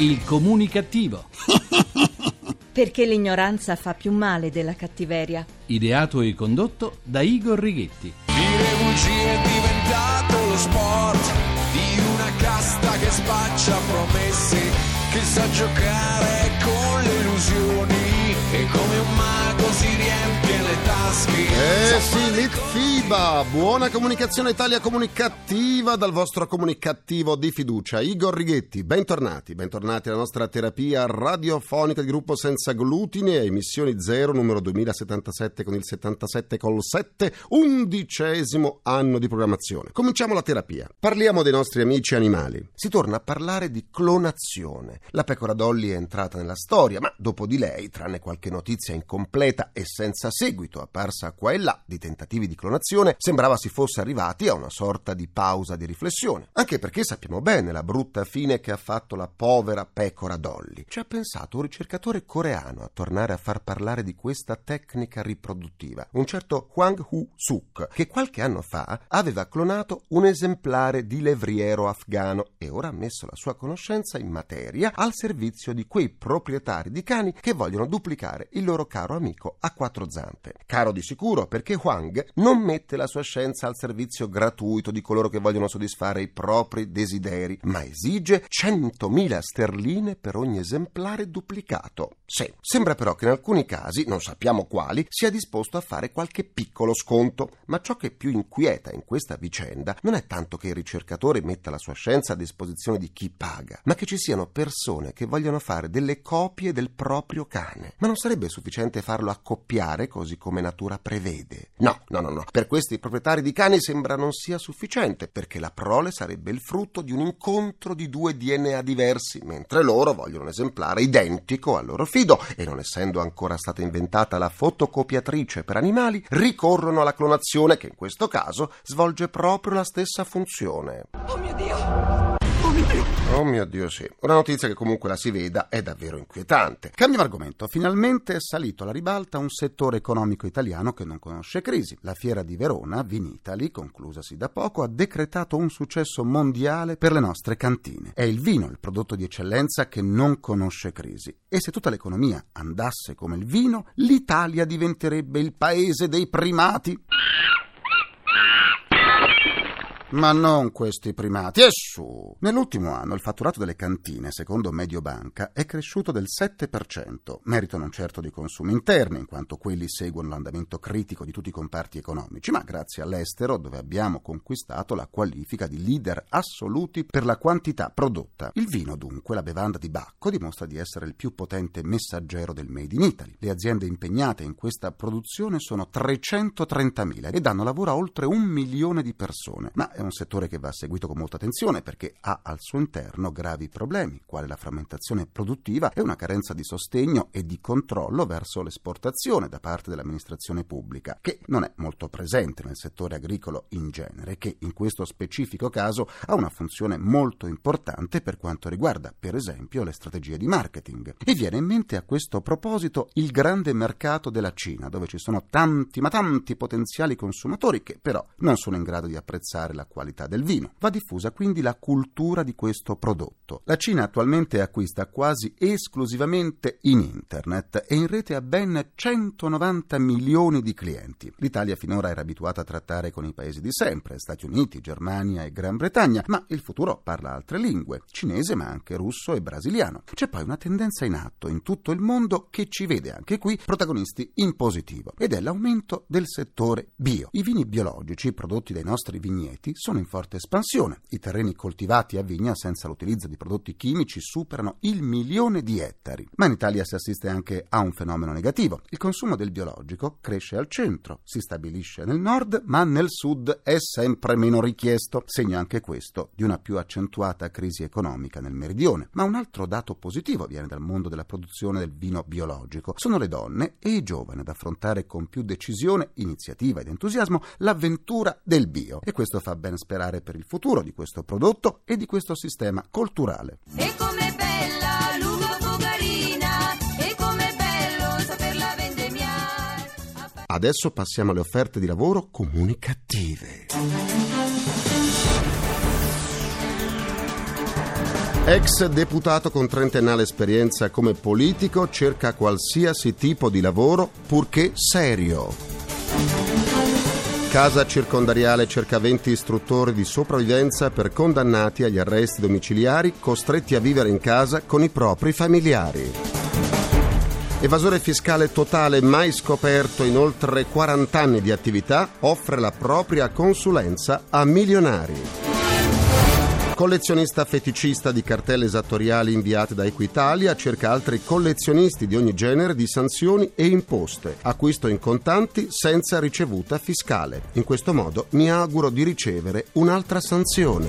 Il comunicativo. Perché l'ignoranza fa più male della cattiveria. Ideato e condotto da Igor Righetti. Dire bugie è diventato lo sport di una casta che spaccia promesse, che sa giocare con le illusioni e come un Eh sì, Litfiba, buona comunicazione Italia comunicativa dal vostro comunicativo di fiducia. Igor Righetti, bentornati, bentornati alla nostra terapia radiofonica di gruppo senza glutine a emissioni zero, numero 2077 con il 77 col 7, undicesimo anno di programmazione. Cominciamo la terapia. Parliamo dei nostri amici animali. Si torna a parlare di clonazione. La pecora Dolly è entrata nella storia, ma dopo di lei, tranne qualche notizia incompleta e senza seguito apparsa qua e là di tentativi di clonazione, sembrava si fosse arrivati a una sorta di pausa di riflessione. Anche perché sappiamo bene la brutta fine che ha fatto la povera pecora Dolly. Ci ha pensato un ricercatore coreano a tornare a far parlare di questa tecnica riproduttiva, un certo Hwang Hu-suk, che qualche anno fa aveva clonato un esemplare di levriero afgano e ora ha messo la sua conoscenza in materia al servizio di quei proprietari di cani che vogliono duplicare il loro caro amico a quattro zampe. Caro di sicuro perché Huang non mette la sua scienza al servizio gratuito di coloro che vogliono soddisfare i propri desideri, ma esige 100.000 sterline per ogni esemplare duplicato. Sì, sembra però che in alcuni casi, non sappiamo quali, sia disposto a fare qualche piccolo sconto, ma ciò che più inquieta in questa vicenda non è tanto che il ricercatore metta la sua scienza a disposizione di chi paga, ma che ci siano persone che vogliono fare delle copie del proprio cane. Ma non sarebbe sufficiente farlo accoppiare così come natura prevede? No, no, no, no. Per questi proprietari di cani sembra non sia sufficiente, perché la prole sarebbe il frutto di un incontro di due DNA diversi, mentre loro vogliono un esemplare identico al loro fido e non essendo ancora stata inventata la fotocopiatrice per animali, ricorrono alla clonazione che in questo caso svolge proprio la stessa funzione. Oh mio Dio! Oh mio Dio! Sì. Una notizia che comunque la si veda è davvero inquietante. Cambiamo argomento. Finalmente è salito alla ribalta un settore economico italiano che non conosce crisi. La fiera di Verona, Vinitali, conclusasi da poco, ha decretato un successo mondiale per le nostre cantine. È il vino il prodotto di eccellenza che non conosce crisi. E se tutta l'economia andasse come il vino, l'Italia diventerebbe il paese dei primati. Ma non questi primati, e su! Nell'ultimo anno il fatturato delle cantine, secondo Mediobanca, è cresciuto del 7%, merito non certo di consumi interni, in quanto quelli seguono l'andamento critico di tutti i comparti economici, ma grazie all'estero, dove abbiamo conquistato la qualifica di leader assoluti per la quantità prodotta. Il vino, dunque, la bevanda di Bacco, dimostra di essere il più potente messaggero del Made in Italy. Le aziende impegnate in questa produzione sono 330.000 e danno lavoro a oltre un milione di persone, ma è un settore che va seguito con molta attenzione perché ha al suo interno gravi problemi, quale la frammentazione produttiva e una carenza di sostegno e di controllo verso l'esportazione da parte dell'amministrazione pubblica, che non è molto presente nel settore agricolo in genere, che in questo specifico caso ha una funzione molto importante per quanto riguarda, per esempio, le strategie di marketing. E viene in mente a questo proposito il grande mercato della Cina, dove ci sono tanti, ma tanti potenziali consumatori che però non sono in grado di apprezzare la qualità del vino. Va diffusa quindi la cultura di questo prodotto. La Cina attualmente acquista quasi esclusivamente in internet e in rete ha ben 190 milioni di clienti. L'Italia finora era abituata a trattare con i paesi di sempre, Stati Uniti, Germania e Gran Bretagna, ma il futuro parla altre lingue, cinese ma anche russo e brasiliano. C'è poi una tendenza in atto in tutto il mondo che ci vede anche qui protagonisti in positivo ed è l'aumento del settore bio. I vini biologici prodotti dai nostri vigneti sono in forte espansione. I terreni coltivati a vigna senza l'utilizzo di prodotti chimici superano il milione di ettari. Ma in Italia si assiste anche a un fenomeno negativo. Il consumo del biologico cresce al centro, si stabilisce nel nord, ma nel sud è sempre meno richiesto. Segno anche questo di una più accentuata crisi economica nel meridione. Ma un altro dato positivo viene dal mondo della produzione del vino biologico. Sono le donne e i giovani ad affrontare con più decisione, iniziativa ed entusiasmo l'avventura del bio. E questo fa ben sperare per il futuro di questo prodotto e di questo sistema culturale. E com'è bella l'uva fogarina, e com'è bello saperla vendemmiare. Adesso passiamo alle offerte di lavoro comunicative. Ex deputato con trentennale esperienza come politico, cerca qualsiasi tipo di lavoro purché serio. Casa circondariale cerca 20 istruttori di sopravvivenza per condannati agli arresti domiciliari costretti a vivere in casa con i propri familiari. Evasore fiscale totale mai scoperto in oltre 40 anni di attività offre la propria consulenza a milionari. Collezionista feticista di cartelle esattoriali inviate da Equitalia cerca altri collezionisti di ogni genere di sanzioni e imposte. Acquisto in contanti senza ricevuta fiscale. In questo modo mi auguro di ricevere un'altra sanzione.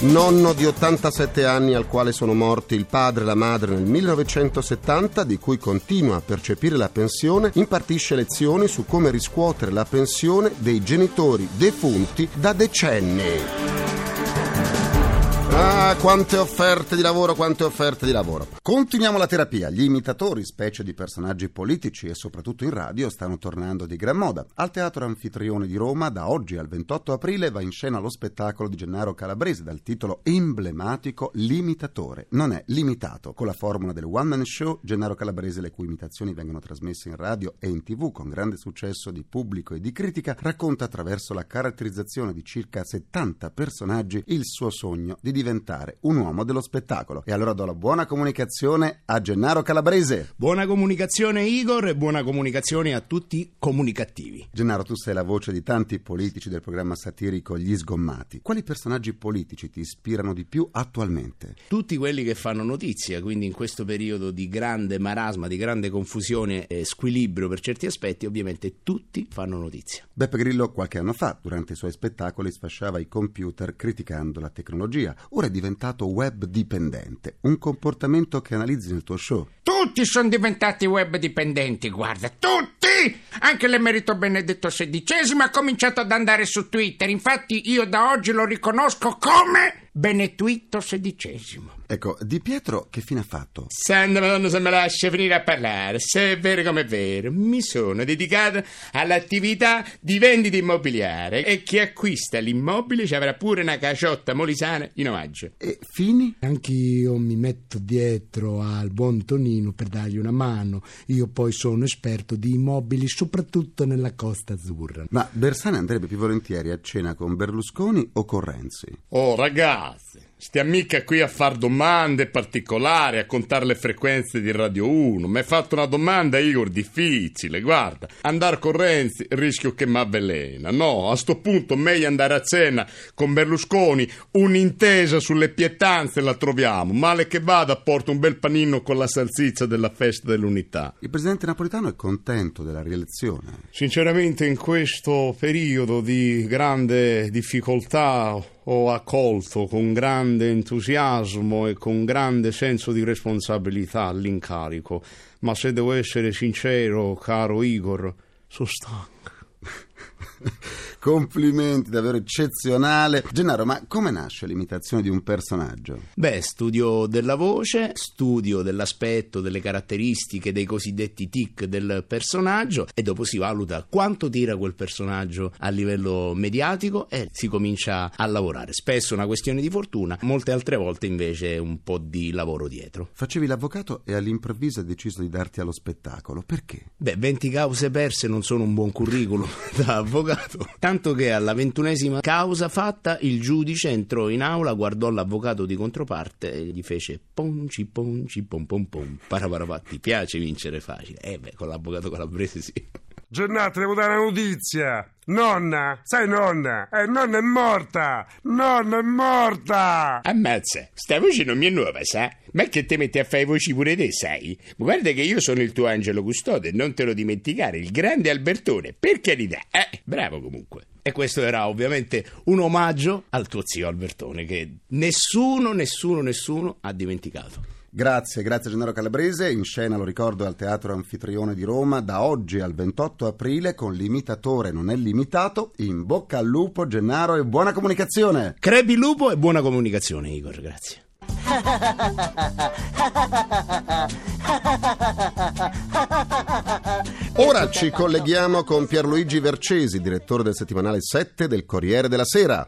Nonno di 87 anni al quale sono morti il padre e la madre nel 1970, di cui continua a percepire la pensione, impartisce lezioni su come riscuotere la pensione dei genitori defunti da decenni. Ah, quante offerte di lavoro, quante offerte di lavoro. Continuiamo la terapia. Gli imitatori, specie di personaggi politici e soprattutto in radio, stanno tornando di gran moda. Al Teatro Anfitrione di Roma, da oggi al 28 aprile, va in scena lo spettacolo di Gennaro Calabrese dal titolo emblematico L'imitatore. Non è limitato. Con la formula del one man show, Gennaro Calabrese, le cui imitazioni vengono trasmesse in radio e in tv con grande successo di pubblico e di critica, racconta attraverso la caratterizzazione di circa 70 personaggi il suo sogno di diventare un uomo dello spettacolo. E allora do la buona comunicazione a Gennaro Calabrese. Buona comunicazione Igor e buona comunicazione a tutti i comunicativi. Gennaro, tu sei la voce di tanti politici del programma satirico Gli Sgommati. Quali personaggi politici ti ispirano di più attualmente? Tutti quelli che fanno notizia, quindi in questo periodo di grande marasma, di grande confusione e squilibrio per certi aspetti, ovviamente tutti fanno notizia. Beppe Grillo qualche anno fa, durante i suoi spettacoli, sfasciava i computer criticando la tecnologia. Ora è diventato web dipendente, un comportamento che analizzi nel tuo show. Tutti sono diventati web dipendenti, guarda, tutti! Anche l'emerito Benedetto XVI ha cominciato ad andare su Twitter. Infatti io da oggi lo riconosco come Benetwitto XVI. Ecco, Di Pietro che fine ha fatto? Santa Madonna se me lascia finire a parlare, se è vero come è vero, mi sono dedicato all'attività di vendita immobiliare e chi acquista l'immobile ci avrà pure una caciotta molisana in omaggio. E Fini? Anch'io mi metto dietro al buon Tonino per dargli una mano. Io poi sono esperto di immobili, soprattutto nella Costa Azzurra. Ma Bersani andrebbe più volentieri a cena con Berlusconi o con Renzi? Oh ragazzi, stiamo mica qui a far domande particolari, a contare le frequenze di Radio 1. Mi hai fatto una domanda, Igor, difficile. Guarda, andare con Renzi rischio che mi avvelena. No, a sto punto meglio andare a cena con Berlusconi. Un'intesa sulle pietanze la troviamo. Male che vada, porto un bel panino con la salsiccia della festa dell'unità. Il presidente napolitano è contento della rielezione. Sinceramente in questo periodo di grande difficoltà ho accolto con grande entusiasmo e con grande senso di responsabilità l'incarico, ma se devo essere sincero, caro Igor, sono stanco. Complimenti, davvero eccezionale. Gennaro, ma come nasce l'imitazione di un personaggio? Beh, studio della voce, studio dell'aspetto, delle caratteristiche, dei cosiddetti tic del personaggio e dopo si valuta quanto tira quel personaggio a livello mediatico e si comincia a lavorare. Spesso è una questione di fortuna, molte altre volte invece un po' di lavoro dietro. Facevi l'avvocato e all'improvviso hai deciso di darti allo spettacolo. Perché? Beh, 20 cause perse non sono un buon curriculum da avvocato. Tanto che alla ventunesima causa fatta, il giudice entrò in aula, guardò l'avvocato di controparte e gli fece ponci ponci pom pom pom. Paraparapà, ti piace vincere facile? Eh beh, con l'avvocato calabrese sì. Gennaro, devo dare una notizia. Nonna, sai nonna? Eh, nonna è morta! Nonna è morta! Ammazza, sta voce non mi è nuova, sa? Ma che te metti a fare voci pure te, sai? Guarda che io sono il tuo angelo custode, non te lo dimenticare, il grande Albertone, per carità. Eh, bravo comunque. E questo era ovviamente un omaggio al tuo zio Albertone che nessuno, nessuno, nessuno ha dimenticato. Grazie, grazie Gennaro Calabrese. In scena, lo ricordo, al Teatro Anfitrione di Roma da oggi al 28 aprile con l'imitatore non è limitato. In bocca al lupo, Gennaro, e buona comunicazione. Crepi lupo e buona comunicazione, Igor, grazie. Ora ci colleghiamo con Pierluigi Vercesi, direttore del settimanale 7 del Corriere della Sera.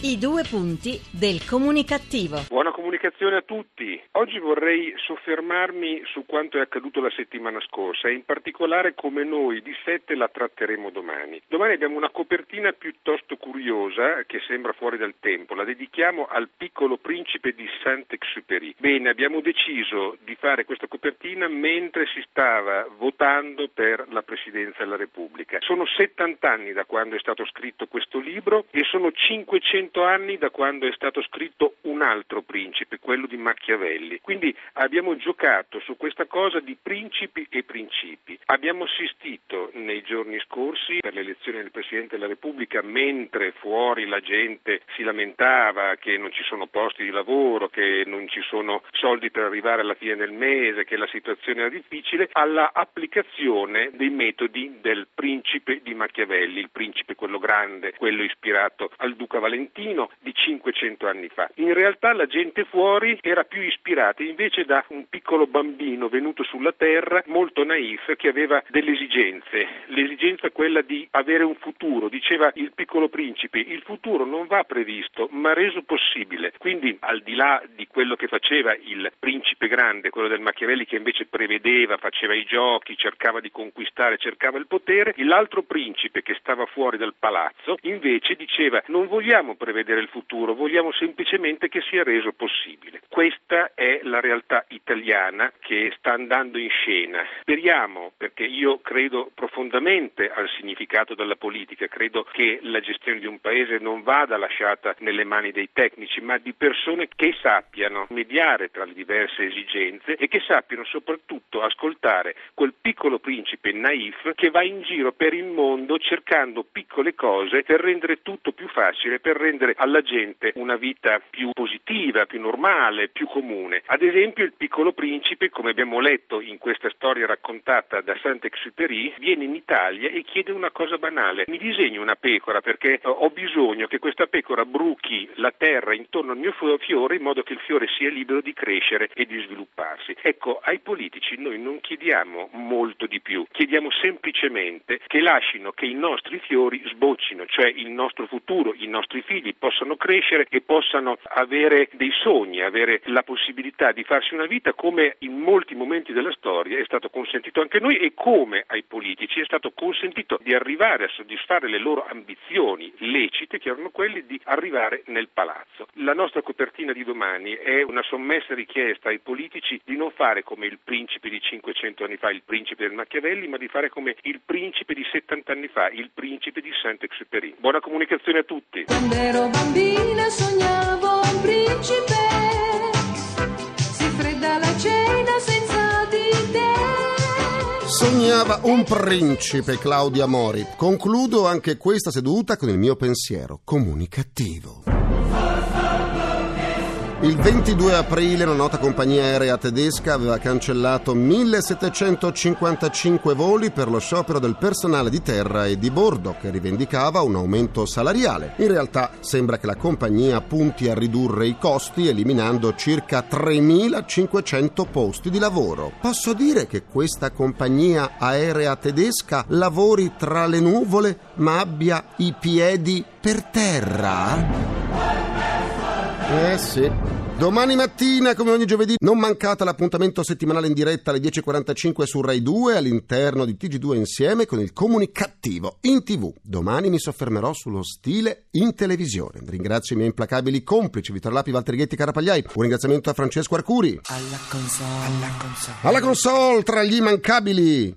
I due punti del comunicativo. Buona comunicazione a tutti. Oggi vorrei soffermarmi su quanto è accaduto la settimana scorsa e in particolare come noi di sette la tratteremo domani. Domani abbiamo una copertina piuttosto curiosa che sembra fuori dal tempo. La dedichiamo al piccolo principe di Saint-Exupéry. Bene, abbiamo deciso di fare questa copertina mentre si stava votando per la presidenza della Repubblica. Sono 70 anni da quando è stato scritto questo libro e sono 500 anni da quando è stato scritto un altro principe, quello di Machiavelli. Quindi abbiamo giocato su questa cosa di principi e principi. Abbiamo assistito nei giorni scorsi per l'elezione del Presidente della Repubblica, mentre fuori la gente si lamentava che non ci sono posti di lavoro, che non ci sono soldi per arrivare alla fine del mese, che la situazione era difficile, alla applicazione dei metodi del principe di Machiavelli, il principe quello grande, quello ispirato al duca Valentino di 500 anni fa. In realtà la gente fuori era più ispirata invece da un piccolo bambino venuto sulla terra molto naif che aveva delle esigenze, l'esigenza quella di avere un futuro, diceva il piccolo principe, il futuro non va previsto ma reso possibile, quindi al di là di quello che faceva il principe grande, quello del Machiavelli che invece prevedeva, faceva i giochi, cercava di conquistare, cercava il potere, l'altro principe che stava fuori dal palazzo invece diceva non vogliamo prevedere il futuro, vogliamo semplicemente che sia reso possibile. Questa è la realtà italiana che sta andando in scena. Speriamo, perché io credo profondamente al significato della politica, credo che la gestione di un paese non vada lasciata nelle mani dei tecnici, ma di persone che sappiano mediare tra le diverse esigenze e che sappiano soprattutto ascoltare quel piccolo principe naif che va in giro per il mondo cercando piccole cose per rendere tutto più facile, per rendere alla gente una vita più positiva, più normale, più comune. Ad esempio il piccolo principe, come abbiamo letto in questa storia raccontata da Saint-Exupéry, viene in Italia e chiede una cosa banale. Mi disegni una pecora perché eh, ho bisogno che questa pecora bruchi la terra intorno al mio fiore in modo che il fiore sia libero di crescere e di svilupparsi. Ecco, ai politici noi non chiediamo molto di più, chiediamo semplicemente che lasciano che i nostri fiori sboccino, cioè il nostro futuro, i nostri figli possano crescere e possano avere dei sogni, avere la possibilità di farsi una vita come in molti momenti della storia è stato consentito anche a noi e come ai politici è stato consentito di arrivare a soddisfare le loro ambizioni lecite che erano quelle di arrivare nel palazzo. La nostra copertina di domani è una sommessa richiesta ai politici di non fare come il principe di 500 anni fa, il principe del Machiavelli, ma di fare come il principe di 70 anni fa, il principe di Saint-Exupéry. Buona comunicazione a tutti. Ero bambina sognavo un principe, si fredda la cena senza di te. Sognava un principe, Claudia Mori. Concludo anche questa seduta con il mio pensiero comunicativo. Il 22 aprile una nota compagnia aerea tedesca aveva cancellato 1755 voli per lo sciopero del personale di terra e di bordo che rivendicava un aumento salariale. In realtà sembra che la compagnia punti a ridurre i costi eliminando circa 3500 posti di lavoro. Posso dire che questa compagnia aerea tedesca lavori tra le nuvole ma abbia i piedi per terra? Eh sì. Domani mattina, come ogni giovedì, non mancate l'appuntamento settimanale in diretta alle 10.45 su Rai 2 all'interno di TG2 insieme con il comunicativo in tv. Domani mi soffermerò sullo stile in televisione. Ringrazio i miei implacabili complici Vittorio Lapi, Valtteri Ghetti, Carapagliai. Un ringraziamento a Francesco Arcuri. Alla console, alla console. Alla console tra gli immancabili.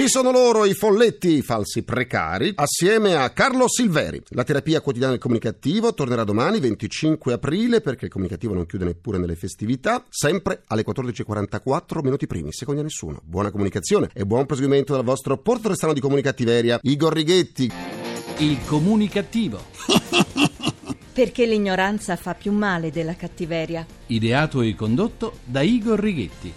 Ci sono loro i folletti, i falsi precari, assieme a Carlo Silveri. La terapia quotidiana del comunicativo tornerà domani, 25 aprile, perché il comunicativo non chiude neppure nelle festività, sempre alle 14.44 minuti primi, secondi a nessuno. Buona comunicazione e buon proseguimento dal vostro porto restano di comunicattiveria, Igor Righetti. Il comunicativo. Perché l'ignoranza fa più male della cattiveria. Ideato e condotto da Igor Righetti.